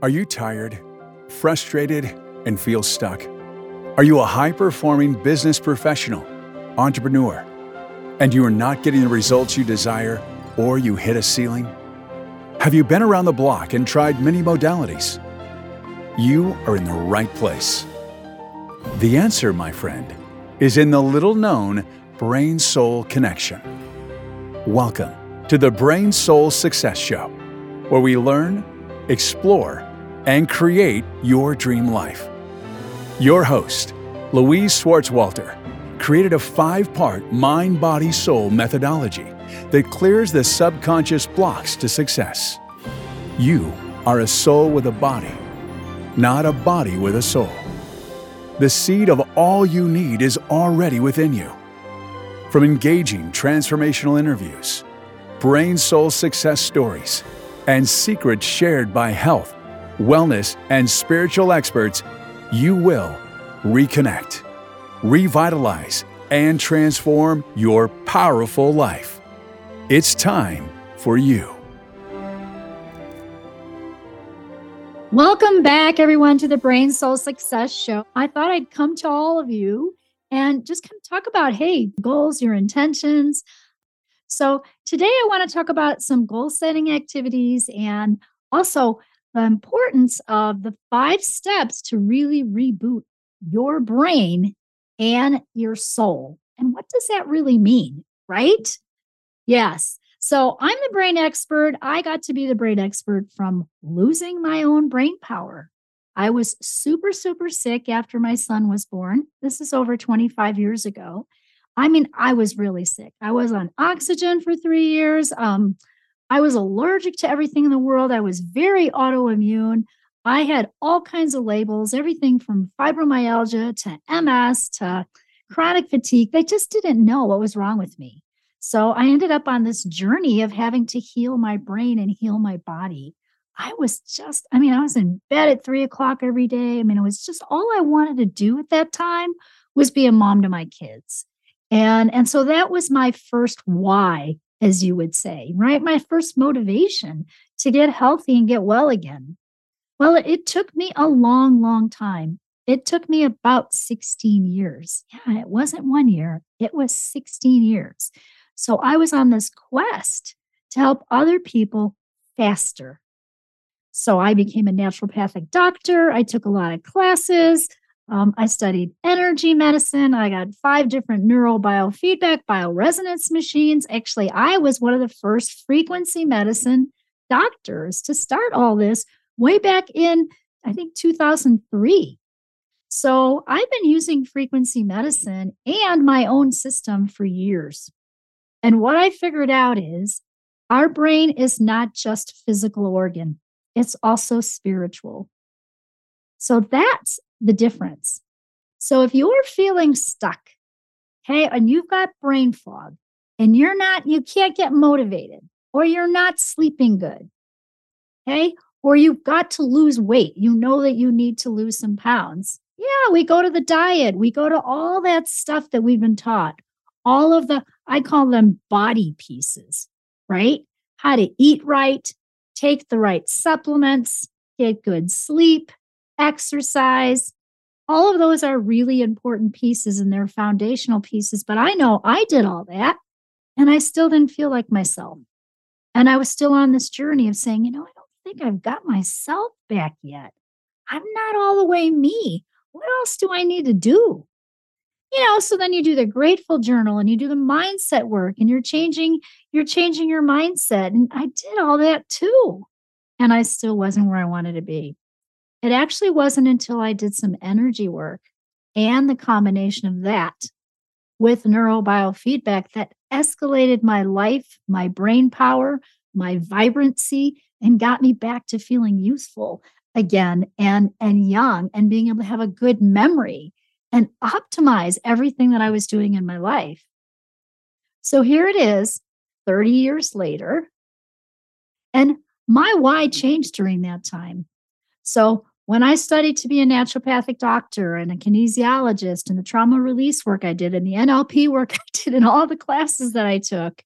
Are you tired, frustrated, and feel stuck? Are you a high performing business professional, entrepreneur, and you are not getting the results you desire or you hit a ceiling? Have you been around the block and tried many modalities? You are in the right place. The answer, my friend, is in the little known brain soul connection. Welcome to the Brain Soul Success Show, where we learn, explore, and create your dream life. Your host, Louise Swartzwalter, created a five part mind body soul methodology that clears the subconscious blocks to success. You are a soul with a body, not a body with a soul. The seed of all you need is already within you. From engaging transformational interviews, brain soul success stories, and secrets shared by health, wellness, and spiritual experts, you will reconnect, revitalize, and transform your powerful life. It's time for you. Welcome back, everyone, to the Brain Soul Success Show. I thought I'd come to all of you and just kind of talk about hey, goals, your intentions. So, today I want to talk about some goal setting activities and also the importance of the five steps to really reboot your brain and your soul. And what does that really mean, right? Yes. So I'm the brain expert. I got to be the brain expert from losing my own brain power. I was super, super sick after my son was born. This is over 25 years ago. I mean, I was really sick. I was on oxygen for three years. Um, I was allergic to everything in the world. I was very autoimmune. I had all kinds of labels, everything from fibromyalgia to MS to chronic fatigue. They just didn't know what was wrong with me. So I ended up on this journey of having to heal my brain and heal my body. I was just, I mean, I was in bed at three o'clock every day. I mean, it was just all I wanted to do at that time was be a mom to my kids. And, and so that was my first why, as you would say, right? My first motivation to get healthy and get well again. Well, it, took me a long, long time. It took me about 16 years. Yeah, it wasn't one year, it was 16 years. So I was on this quest to help other people faster. So I became a naturopathic doctor. I took a lot of classes. Um, I studied energy medicine. I got five different neurobiofeedback bioresonance machines. Actually, I was one of the first frequency medicine doctors to start all this way back in, I think, 2003. So I've been using frequency medicine and my own system for years. And what I figured out is our brain is not just physical organ, it's also spiritual. So that's the difference. So if you're feeling stuck, okay, and you've got brain fog and you're not, you can't get motivated or you're not sleeping good, okay, or you've got to lose weight, you know that you need to lose some pounds. Yeah, we go to the diet, we go to all that stuff that we've been taught, all of the I call them body pieces, right? How to eat right, take the right supplements, get good sleep, exercise. All of those are really important pieces and they're foundational pieces. But I know I did all that and I still didn't feel like myself. And I was still on this journey of saying, you know, I don't think I've got myself back yet. I'm not all the way me. What else do I need to do? you know so then you do the grateful journal and you do the mindset work and you're changing you're changing your mindset and i did all that too and i still wasn't where i wanted to be it actually wasn't until i did some energy work and the combination of that with neurobiofeedback that escalated my life my brain power my vibrancy and got me back to feeling useful again and and young and being able to have a good memory and optimize everything that I was doing in my life. So here it is, 30 years later. And my why changed during that time. So when I studied to be a naturopathic doctor and a kinesiologist and the trauma release work I did and the NLP work I did and all the classes that I took,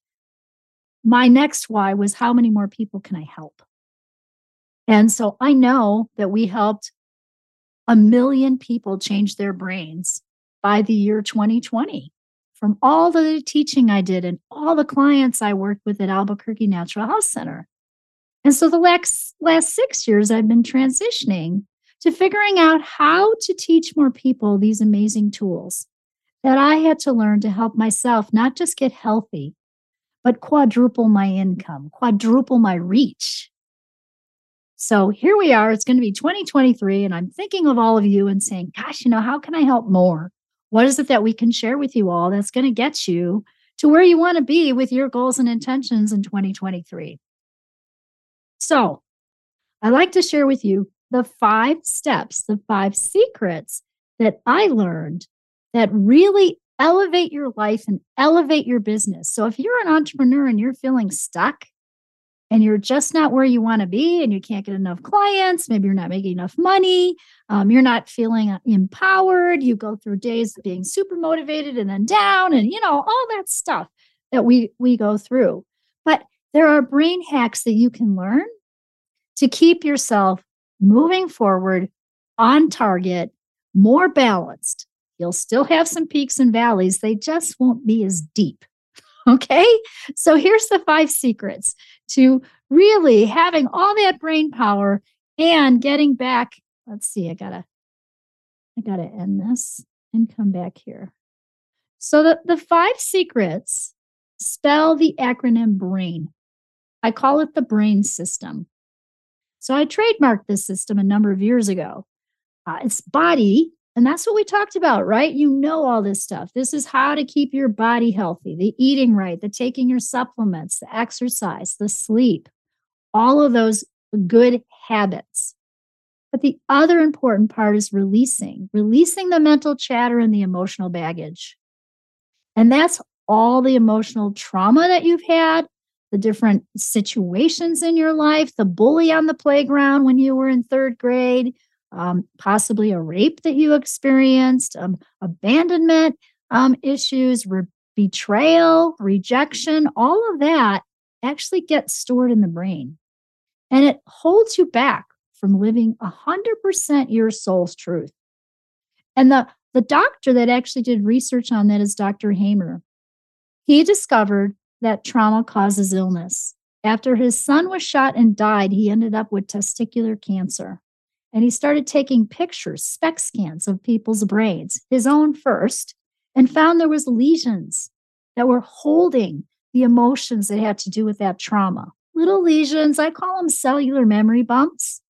my next why was how many more people can I help? And so I know that we helped a million people change their brains by the year 2020 from all the teaching I did and all the clients I worked with at Albuquerque Natural Health Center. And so the last, last six years, I've been transitioning to figuring out how to teach more people these amazing tools that I had to learn to help myself not just get healthy, but quadruple my income, quadruple my reach. So here we are. It's going to be 2023, and I'm thinking of all of you and saying, gosh, you know, how can I help more? What is it that we can share with you all that's going to get you to where you want to be with your goals and intentions in 2023? So I like to share with you the five steps, the five secrets that I learned that really elevate your life and elevate your business. So if you're an entrepreneur and you're feeling stuck and you're just not where you want to be and you can't get enough clients, maybe you're not making enough money, um, you're not feeling uh, empowered, you go through days of being super motivated and then down and you know all that stuff that we we go through. But there are brain hacks that you can learn to keep yourself moving forward on target, more balanced. You'll still have some peaks and valleys, they just won't be as deep. Okay. So here's the five secrets to really having all that brain power and getting back. Let's see, I gotta, I gotta end this and come back here. So the, the five secrets spell the acronym BRAIN. I call it the brain system. So I trademarked this system a number of years ago. Uh, it's body, and that's what we talked about, right? You know all this stuff. This is how to keep your body healthy the eating right, the taking your supplements, the exercise, the sleep, all of those good habits. But the other important part is releasing, releasing the mental chatter and the emotional baggage. And that's all the emotional trauma that you've had, the different situations in your life, the bully on the playground when you were in third grade, um, possibly a rape that you experienced, um, abandonment um, issues, re- betrayal, rejection, all of that actually gets stored in the brain. And it holds you back from living 100% your soul's truth. And the, the doctor that actually did research on that is Dr. Hamer. He discovered that trauma causes illness. After his son was shot and died, he ended up with testicular cancer. And he started taking pictures, SPECT scans of people's brains, his own first, and found there was lesions that were holding the emotions that had to do with that trauma. Little lesions, I call them cellular memory bumps.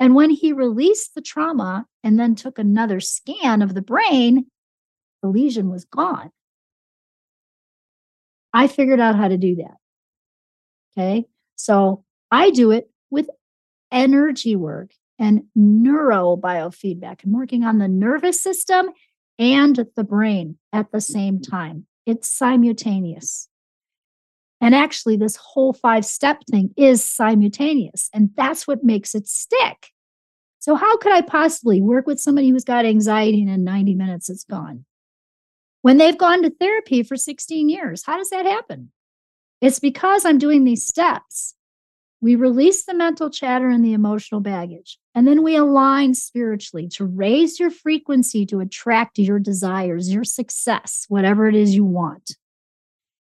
And when he released the trauma and then took another scan of the brain, the lesion was gone. I figured out how to do that. Okay. So I do it with energy work and neurobiofeedback. I'm working on the nervous system and the brain at the same time. It's simultaneous. And actually, this whole five step thing is simultaneous, and that's what makes it stick. So, how could I possibly work with somebody who's got anxiety and in 90 minutes it's gone? When they've gone to therapy for 16 years. How does that happen? It's because I'm doing these steps. We release the mental chatter and the emotional baggage, and then we align spiritually to raise your frequency to attract your desires, your success, whatever it is you want.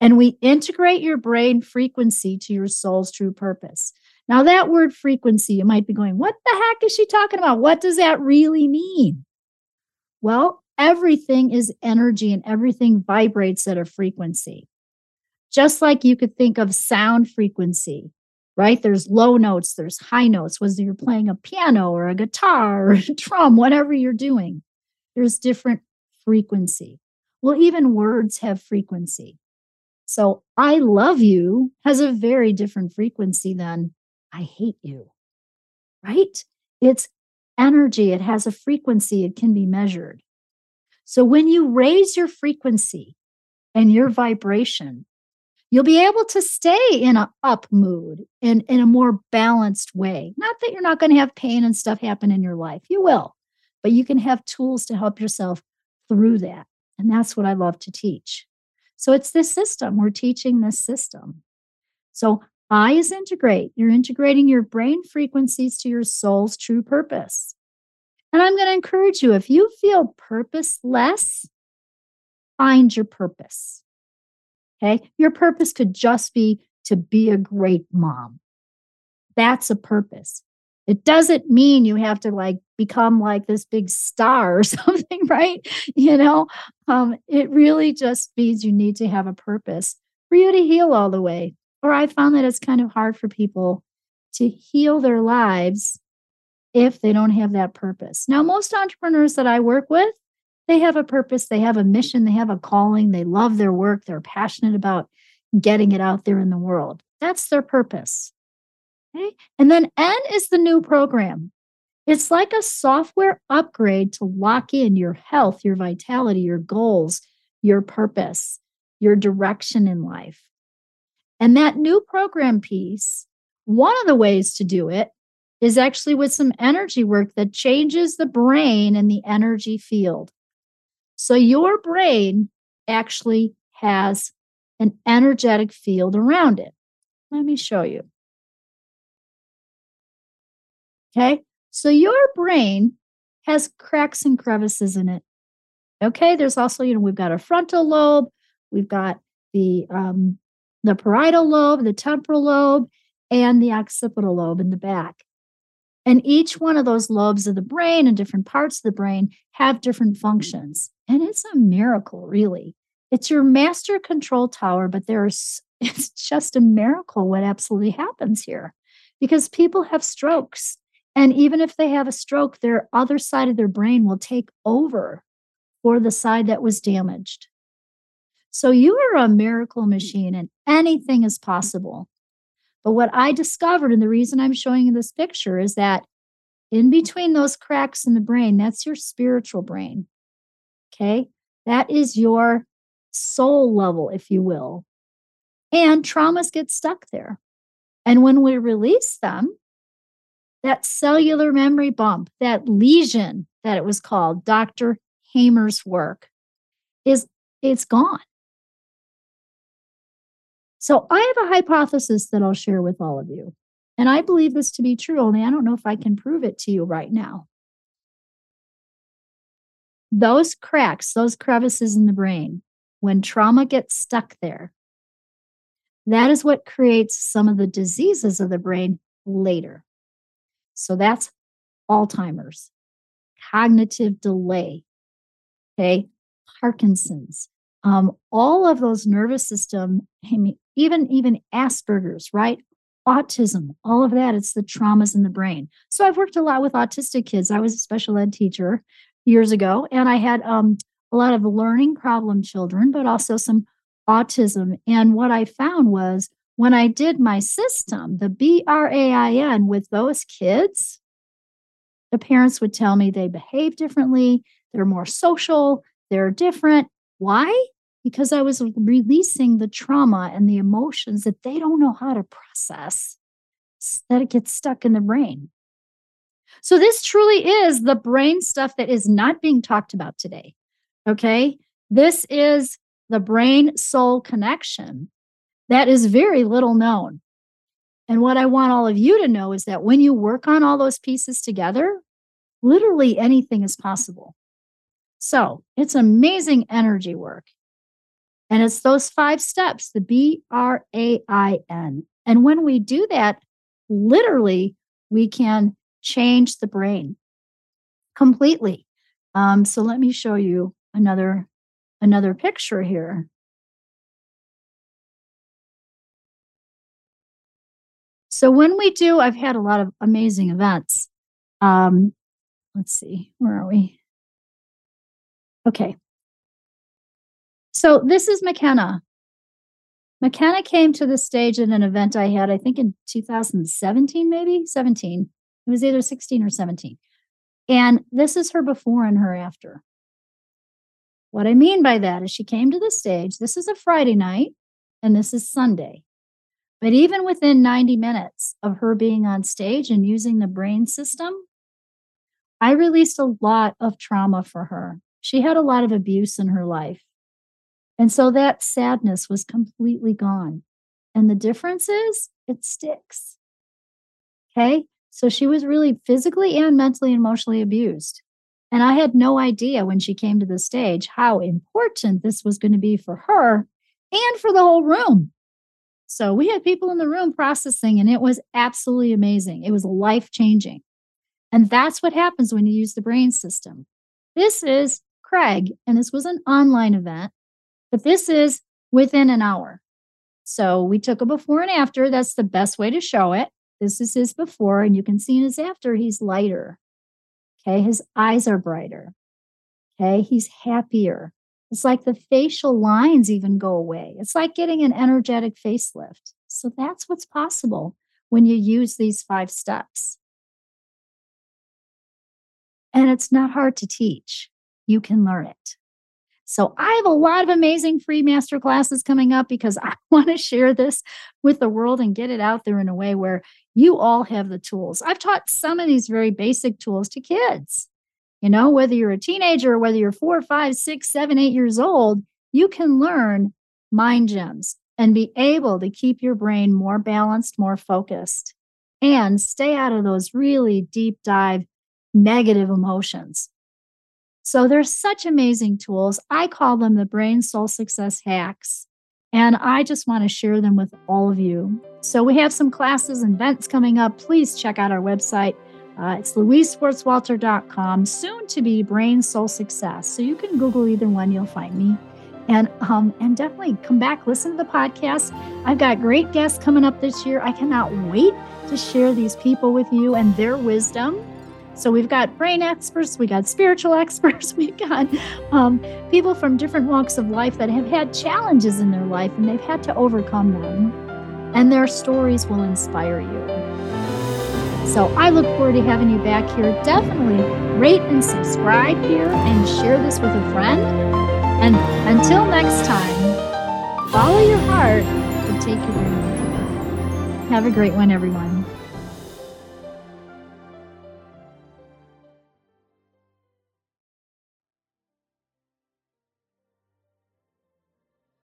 And we integrate your brain frequency to your soul's true purpose. Now, that word frequency, you might be going, what the heck is she talking about? What does that really mean? Well, everything is energy and everything vibrates at a frequency. Just like you could think of sound frequency, right? There's low notes, there's high notes, whether you're playing a piano or a guitar or a drum, whatever you're doing, there's different frequency. Well, even words have frequency. So I love you has a very different frequency than I hate you, right? It's energy, it has a frequency, it can be measured. So when you raise your frequency and your vibration, you'll be able to stay in an up mood and in a more balanced way. Not that you're not going to have pain and stuff happen in your life, you will, but you can have tools to help yourself through that. And that's what I love to teach. So it's this system. We're teaching this system. So I is integrate. You're integrating your brain frequencies to your soul's true purpose. And I'm going to encourage you if you feel purposeless, find your purpose. Okay. Your purpose could just be to be a great mom. That's a purpose. It doesn't mean you have to like become like this big star or something, right? You know, um, it really just means you need to have a purpose for you to heal all the way. Or I found that it's kind of hard for people to heal their lives if they don't have that purpose. Now, most entrepreneurs that I work with, they have a purpose, they have a mission, they have a calling, they love their work, they're passionate about getting it out there in the world. That's their purpose. Okay. And then N is the new program. It's like a software upgrade to lock in your health, your vitality, your goals, your purpose, your direction in life. And that new program piece, one of the ways to do it is actually with some energy work that changes the brain and the energy field. So your brain actually has an energetic field around it. Let me show you. Okay. So your brain has cracks and crevices in it. Okay. There's also, you know, we've got a frontal lobe, we've got the um, the parietal lobe, the temporal lobe, and the occipital lobe in the back. And each one of those lobes of the brain and different parts of the brain have different functions. And it's a miracle, really. It's your master control tower, but there's it's just a miracle what absolutely happens here because people have strokes and even if they have a stroke, their other side of their brain will take over for the side that was damaged. So you are a miracle machine and anything is possible. But what I discovered, and the reason I'm showing you this picture, is that in between those cracks in the brain, that's your spiritual brain. Okay. That is your soul level, if you will. And traumas get stuck there. And when we release them, that cellular memory bump, that lesion that it was called, Dr. Hamer's work, is it's gone. So I have a hypothesis that I'll share with all of you. And I believe this to be true, only I don't know if I can prove it to you right now. Those cracks, those crevices in the brain, when trauma gets stuck there, that is what creates some of the diseases of the brain later. So that's Alzheimer's, cognitive delay, okay, Parkinson's, um, all of those nervous system, even even Asperger's, right? Autism, all of that, it's the traumas in the brain. So I've worked a lot with autistic kids. I was a special ed teacher years ago, and I had um, a lot of learning problem children, but also some autism. And what I found was when I did my system, the B R A I N, with those kids, the parents would tell me they behave differently, they're more social, they're different. Why? Because I was releasing the trauma and the emotions that they don't know how to process, that it gets stuck in the brain. So, this truly is the brain stuff that is not being talked about today. Okay. This is the brain soul connection that is very little known. And what I want all of you to know is that when you work on all those pieces together, literally anything is possible. So it's amazing energy work. And it's those five steps, the B R A I N. And when we do that, literally, we can change the brain completely. Um, so let me show you another another picture here. So when we do, I've had a lot of amazing events. Um, let's see, where are we? Okay. So this is McKenna. McKenna came to the stage at an event I had, I think in 2017, maybe 17. It was either 16 or 17. And this is her before and her after. What I mean by that is she came to the stage. This is a Friday night and this is Sunday. But even within 90 minutes of her being on stage and using the brain system, I released a lot of trauma for her. She had a lot of abuse in her life. And so that sadness was completely gone. And the difference is it sticks. Okay. So she was really physically and mentally and emotionally abused. And I had no idea when she came to the stage how important this was going to be for her and for the whole room. So we had people in the room processing, and it was absolutely amazing. It was life changing. And that's what happens when you use the brain system. This is Craig, and this was an online event, but this is within an hour. So we took a before and after. That's the best way to show it. This is his before, and you can see in his after, he's lighter. Okay, his eyes are brighter. Okay, he's happier. It's like the facial lines even go away. It's like getting an energetic facelift. So that's what's possible when you use these five steps. And it's not hard to teach, you can learn it. So I have a lot of amazing free master classes coming up because I want to share this with the world and get it out there in a way where you all have the tools. I've taught some of these very basic tools to kids. You know, whether you're a teenager whether you're four, five, six, seven, eight years old, you can learn mind gems and be able to keep your brain more balanced, more focused, and stay out of those really deep dive negative emotions. So they're such amazing tools. I call them the brain soul success hacks. And I just want to share them with all of you. So we have some classes and events coming up. Please check out our website. Uh, it's louiseswartzwalter.com, soon to be Brain Soul Success. So you can Google either one, you'll find me. And um, and definitely come back, listen to the podcast. I've got great guests coming up this year. I cannot wait to share these people with you and their wisdom. So we've got brain experts, we got spiritual experts, we've got um, people from different walks of life that have had challenges in their life and they've had to overcome them. And their stories will inspire you. So I look forward to having you back here. Definitely rate and subscribe here and share this with a friend. And until next time, follow your heart and take your you. Have a great one, everyone.